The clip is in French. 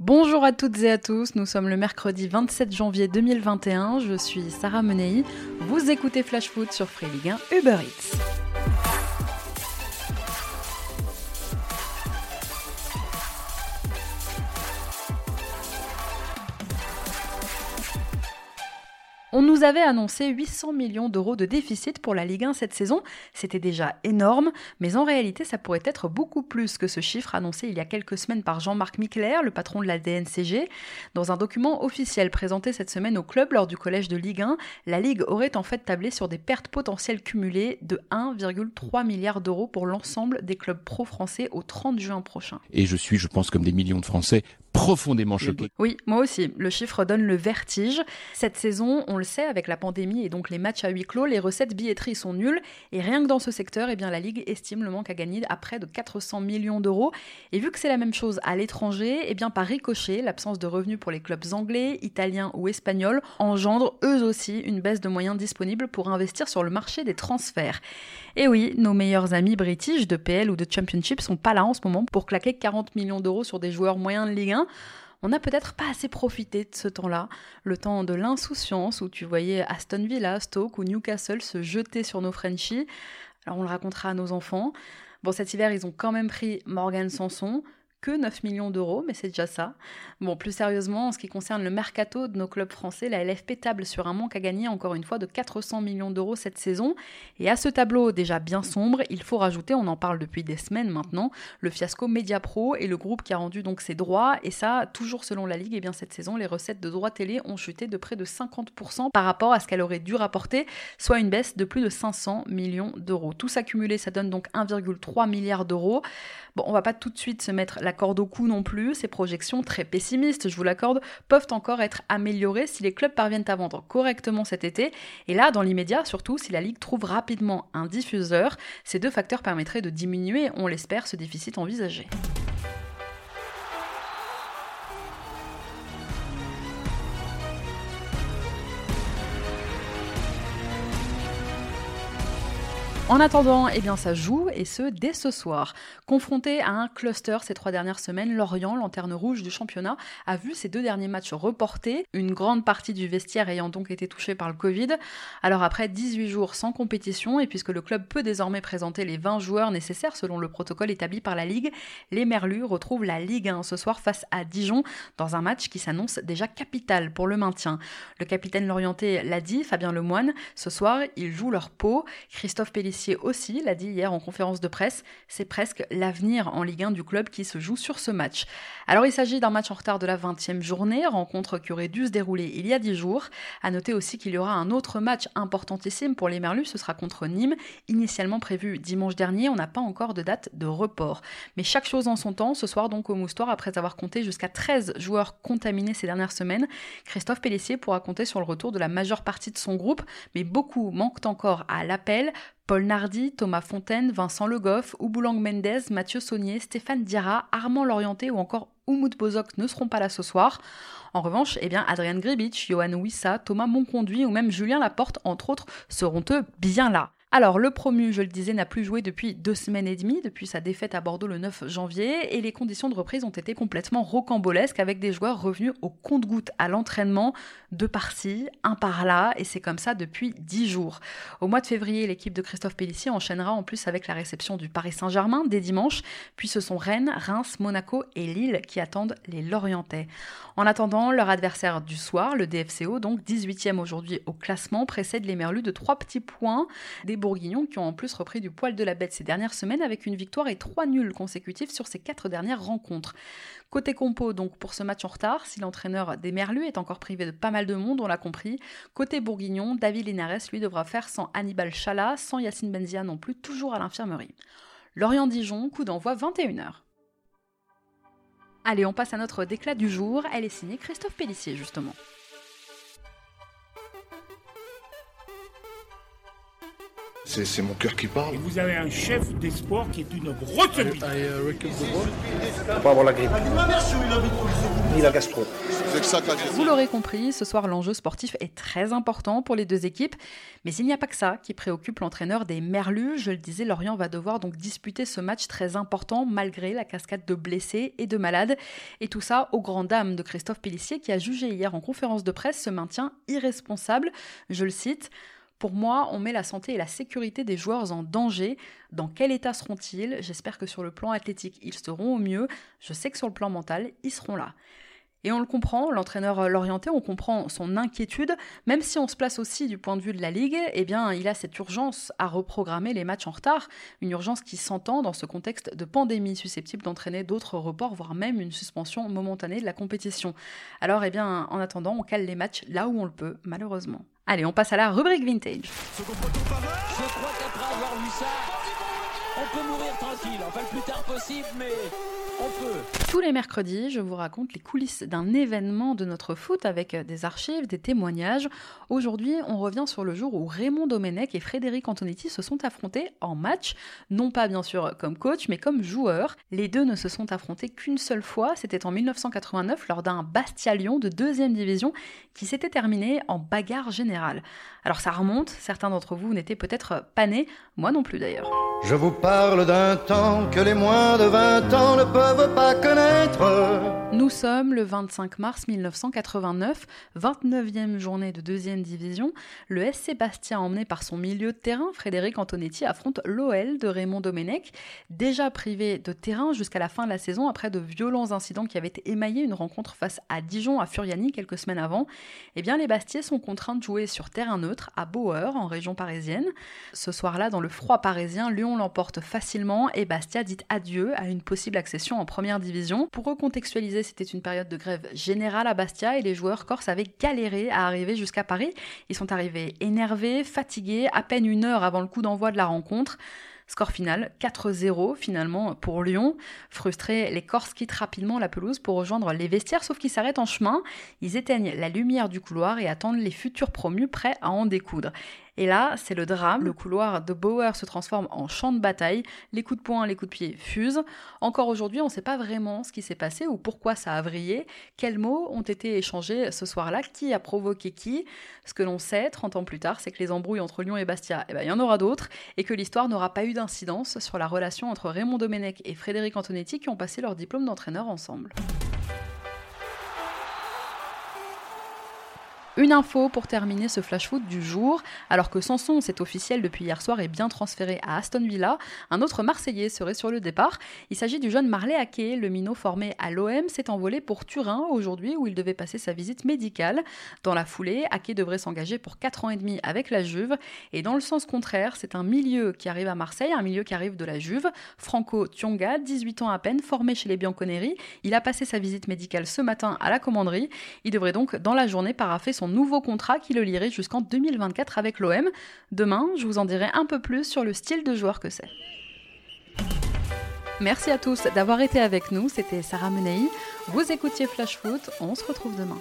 Bonjour à toutes et à tous, nous sommes le mercredi 27 janvier 2021, je suis Sarah Menei, vous écoutez Flash Foot sur Free Ligue 1 Uber Eats. On nous avait annoncé 800 millions d'euros de déficit pour la Ligue 1 cette saison. C'était déjà énorme, mais en réalité, ça pourrait être beaucoup plus que ce chiffre annoncé il y a quelques semaines par Jean-Marc Mickler, le patron de la DNCG. Dans un document officiel présenté cette semaine au club lors du collège de Ligue 1, la Ligue aurait en fait tablé sur des pertes potentielles cumulées de 1,3 milliard d'euros pour l'ensemble des clubs pro-français au 30 juin prochain. Et je suis, je pense, comme des millions de Français, profondément choqué. Oui, moi aussi. Le chiffre donne le vertige. Cette saison, on le sait, avec la pandémie et donc les matchs à huis clos, les recettes billetteries sont nulles. Et rien que dans ce secteur, eh bien, la Ligue estime le manque à gagner à près de 400 millions d'euros. Et vu que c'est la même chose à l'étranger, eh bien, par ricochet, l'absence de revenus pour les clubs anglais, italiens ou espagnols engendre eux aussi une baisse de moyens disponibles pour investir sur le marché des transferts. Et oui, nos meilleurs amis british de PL ou de Championship sont pas là en ce moment pour claquer 40 millions d'euros sur des joueurs moyens de Ligue 1 on n'a peut-être pas assez profité de ce temps-là, le temps de l'insouciance où tu voyais Aston Villa, Stoke ou Newcastle se jeter sur nos Frenchies. Alors on le racontera à nos enfants. Bon, cet hiver, ils ont quand même pris Morgan Sanson, que 9 millions d'euros, mais c'est déjà ça. Bon, plus sérieusement, en ce qui concerne le mercato de nos clubs français, la LFP table sur un manque à gagner encore une fois de 400 millions d'euros cette saison. Et à ce tableau déjà bien sombre, il faut rajouter, on en parle depuis des semaines maintenant, le fiasco Mediapro et le groupe qui a rendu donc ses droits. Et ça, toujours selon la Ligue, et eh bien cette saison, les recettes de droits télé ont chuté de près de 50% par rapport à ce qu'elle aurait dû rapporter, soit une baisse de plus de 500 millions d'euros. Tout s'accumuler, ça donne donc 1,3 milliard d'euros. Bon, on va pas tout de suite se mettre la corde au cou non plus, ces projections très pessimistes, je vous l'accorde, peuvent encore être améliorées si les clubs parviennent à vendre correctement cet été. Et là, dans l'immédiat, surtout si la Ligue trouve rapidement un diffuseur, ces deux facteurs permettraient de diminuer, on l'espère, ce déficit envisagé. En attendant, eh bien ça joue et ce dès ce soir. Confronté à un cluster ces trois dernières semaines, Lorient, lanterne rouge du championnat, a vu ses deux derniers matchs reportés, une grande partie du vestiaire ayant donc été touchée par le Covid. Alors après 18 jours sans compétition et puisque le club peut désormais présenter les 20 joueurs nécessaires selon le protocole établi par la Ligue, les Merlus retrouvent la Ligue 1 ce soir face à Dijon dans un match qui s'annonce déjà capital pour le maintien. Le capitaine lorientais l'a dit, Fabien Lemoine, ce soir ils jouent leur peau. Christophe Pellissier aussi l'a dit hier en conférence de presse, c'est presque l'avenir en Ligue 1 du club qui se joue sur ce match. Alors il s'agit d'un match en retard de la 20e journée, rencontre qui aurait dû se dérouler il y a 10 jours. À noter aussi qu'il y aura un autre match importantissime pour les Merlus, ce sera contre Nîmes, initialement prévu dimanche dernier, on n'a pas encore de date de report. Mais chaque chose en son temps, ce soir donc au Moustoir, après avoir compté jusqu'à 13 joueurs contaminés ces dernières semaines, Christophe Pellissier pourra compter sur le retour de la majeure partie de son groupe, mais beaucoup manquent encore à l'appel. Paul Nardi, Thomas Fontaine, Vincent Le Goff, Ouboulang Mendez, Mathieu Saunier, Stéphane Diarra, Armand Lorienté ou encore Oumoud Bozok ne seront pas là ce soir. En revanche, eh bien, Adrian Johan Wissa, Thomas Monconduit ou même Julien Laporte, entre autres, seront eux bien là. Alors, le promu, je le disais, n'a plus joué depuis deux semaines et demie, depuis sa défaite à Bordeaux le 9 janvier, et les conditions de reprise ont été complètement rocambolesques, avec des joueurs revenus au compte-goutte à l'entraînement, deux par-ci, un par-là, et c'est comme ça depuis dix jours. Au mois de février, l'équipe de Christophe Pellissier enchaînera en plus avec la réception du Paris Saint-Germain dès dimanche, puis ce sont Rennes, Reims, Monaco et Lille qui attendent les Lorientais. En attendant, leur adversaire du soir, le DFCO, donc 18e aujourd'hui au classement, précède les Merlus de trois petits points, Bourguignons qui ont en plus repris du poil de la bête ces dernières semaines avec une victoire et trois nuls consécutifs sur ces quatre dernières rencontres. Côté compo, donc pour ce match en retard, si l'entraîneur des Merlus est encore privé de pas mal de monde, on l'a compris, côté Bourguignon, David Linares lui devra faire sans Hannibal Chala, sans Yacine Benzia non plus, toujours à l'infirmerie. Lorient-Dijon, coup d'envoi 21h. Allez, on passe à notre déclat du jour. Elle est signée Christophe Pellissier, justement. C'est mon cœur qui parle. Et vous avez un chef d'espoir qui est une grosse bite. Pas avoir la grippe. Ni la gastro. Vous l'aurez compris, ce soir l'enjeu sportif est très important pour les deux équipes, mais il n'y a pas que ça qui préoccupe l'entraîneur des Merlus. Je le disais, Lorient va devoir donc disputer ce match très important malgré la cascade de blessés et de malades. Et tout ça aux grandes dames de Christophe Pellissier qui a jugé hier en conférence de presse ce maintien irresponsable. Je le cite. Pour moi, on met la santé et la sécurité des joueurs en danger. Dans quel état seront-ils? J'espère que sur le plan athlétique, ils seront au mieux. Je sais que sur le plan mental, ils seront là. Et on le comprend, l'entraîneur Lorienté, on comprend son inquiétude, même si on se place aussi du point de vue de la Ligue, eh bien, il a cette urgence à reprogrammer les matchs en retard, une urgence qui s'entend dans ce contexte de pandémie susceptible d'entraîner d'autres reports, voire même une suspension momentanée de la compétition. Alors, eh en attendant, on cale les matchs là où on le peut, malheureusement. Allez, on passe à la rubrique vintage. Je crois qu'après avoir vu ça, on peut mourir tranquille, enfin le plus tard possible, mais. Tous les mercredis, je vous raconte les coulisses d'un événement de notre foot avec des archives, des témoignages. Aujourd'hui, on revient sur le jour où Raymond Domenech et Frédéric Antonetti se sont affrontés en match, non pas bien sûr comme coach, mais comme joueur. Les deux ne se sont affrontés qu'une seule fois, c'était en 1989 lors d'un Bastia-Lyon de deuxième division qui s'était terminé en bagarre générale. Alors ça remonte, certains d'entre vous n'étaient peut-être pas nés, moi non plus d'ailleurs. Je vous parle d'un temps que les moins de 20 ans ne peuvent pas connaître. Nous sommes le 25 mars 1989, 29e journée de deuxième division. Le SC Bastia, emmené par son milieu de terrain, Frédéric Antonetti, affronte l'OL de Raymond Domenech, déjà privé de terrain jusqu'à la fin de la saison après de violents incidents qui avaient émaillé une rencontre face à Dijon à Furiani quelques semaines avant. Eh bien, les Bastiais sont contraints de jouer sur terrain neutre à Bauer, en région parisienne. Ce soir-là, dans le froid parisien, Lyon l'emporte facilement et Bastia dit adieu à une possible accession en première division. Pour recontextualiser c'était une période de grève générale à Bastia et les joueurs corses avaient galéré à arriver jusqu'à Paris. Ils sont arrivés énervés, fatigués, à peine une heure avant le coup d'envoi de la rencontre. Score final 4-0 finalement pour Lyon. Frustrés, les Corses quittent rapidement la pelouse pour rejoindre les vestiaires, sauf qu'ils s'arrêtent en chemin. Ils éteignent la lumière du couloir et attendent les futurs promus prêts à en découdre. Et là, c'est le drame. Le couloir de Bauer se transforme en champ de bataille. Les coups de poing, les coups de pied fusent. Encore aujourd'hui, on ne sait pas vraiment ce qui s'est passé ou pourquoi ça a vrillé. Quels mots ont été échangés ce soir-là? Qui a provoqué qui? Ce que l'on sait 30 ans plus tard, c'est que les embrouilles entre Lyon et Bastia, eh ben, il y en aura d'autres et que l'histoire n'aura pas eu d'incidence sur la relation entre Raymond Domenech et Frédéric Antonetti qui ont passé leur diplôme d'entraîneur ensemble. Une info pour terminer ce flash foot du jour. Alors que Sanson, c'est officiel depuis hier soir, est bien transféré à Aston Villa, un autre Marseillais serait sur le départ. Il s'agit du jeune Marley Ake, le minot formé à l'OM, s'est envolé pour Turin aujourd'hui où il devait passer sa visite médicale. Dans la foulée, Ake devrait s'engager pour 4 ans et demi avec la Juve. Et dans le sens contraire, c'est un milieu qui arrive à Marseille, un milieu qui arrive de la Juve. Franco Tionga, 18 ans à peine, formé chez les Bianconeri. Il a passé sa visite médicale ce matin à la commanderie. Il devrait donc, dans la journée, paraffer son nouveau contrat qui le lirait jusqu'en 2024 avec l'OM. Demain, je vous en dirai un peu plus sur le style de joueur que c'est. Merci à tous d'avoir été avec nous, c'était Sarah Menei. Vous écoutiez Flash Foot, on se retrouve demain.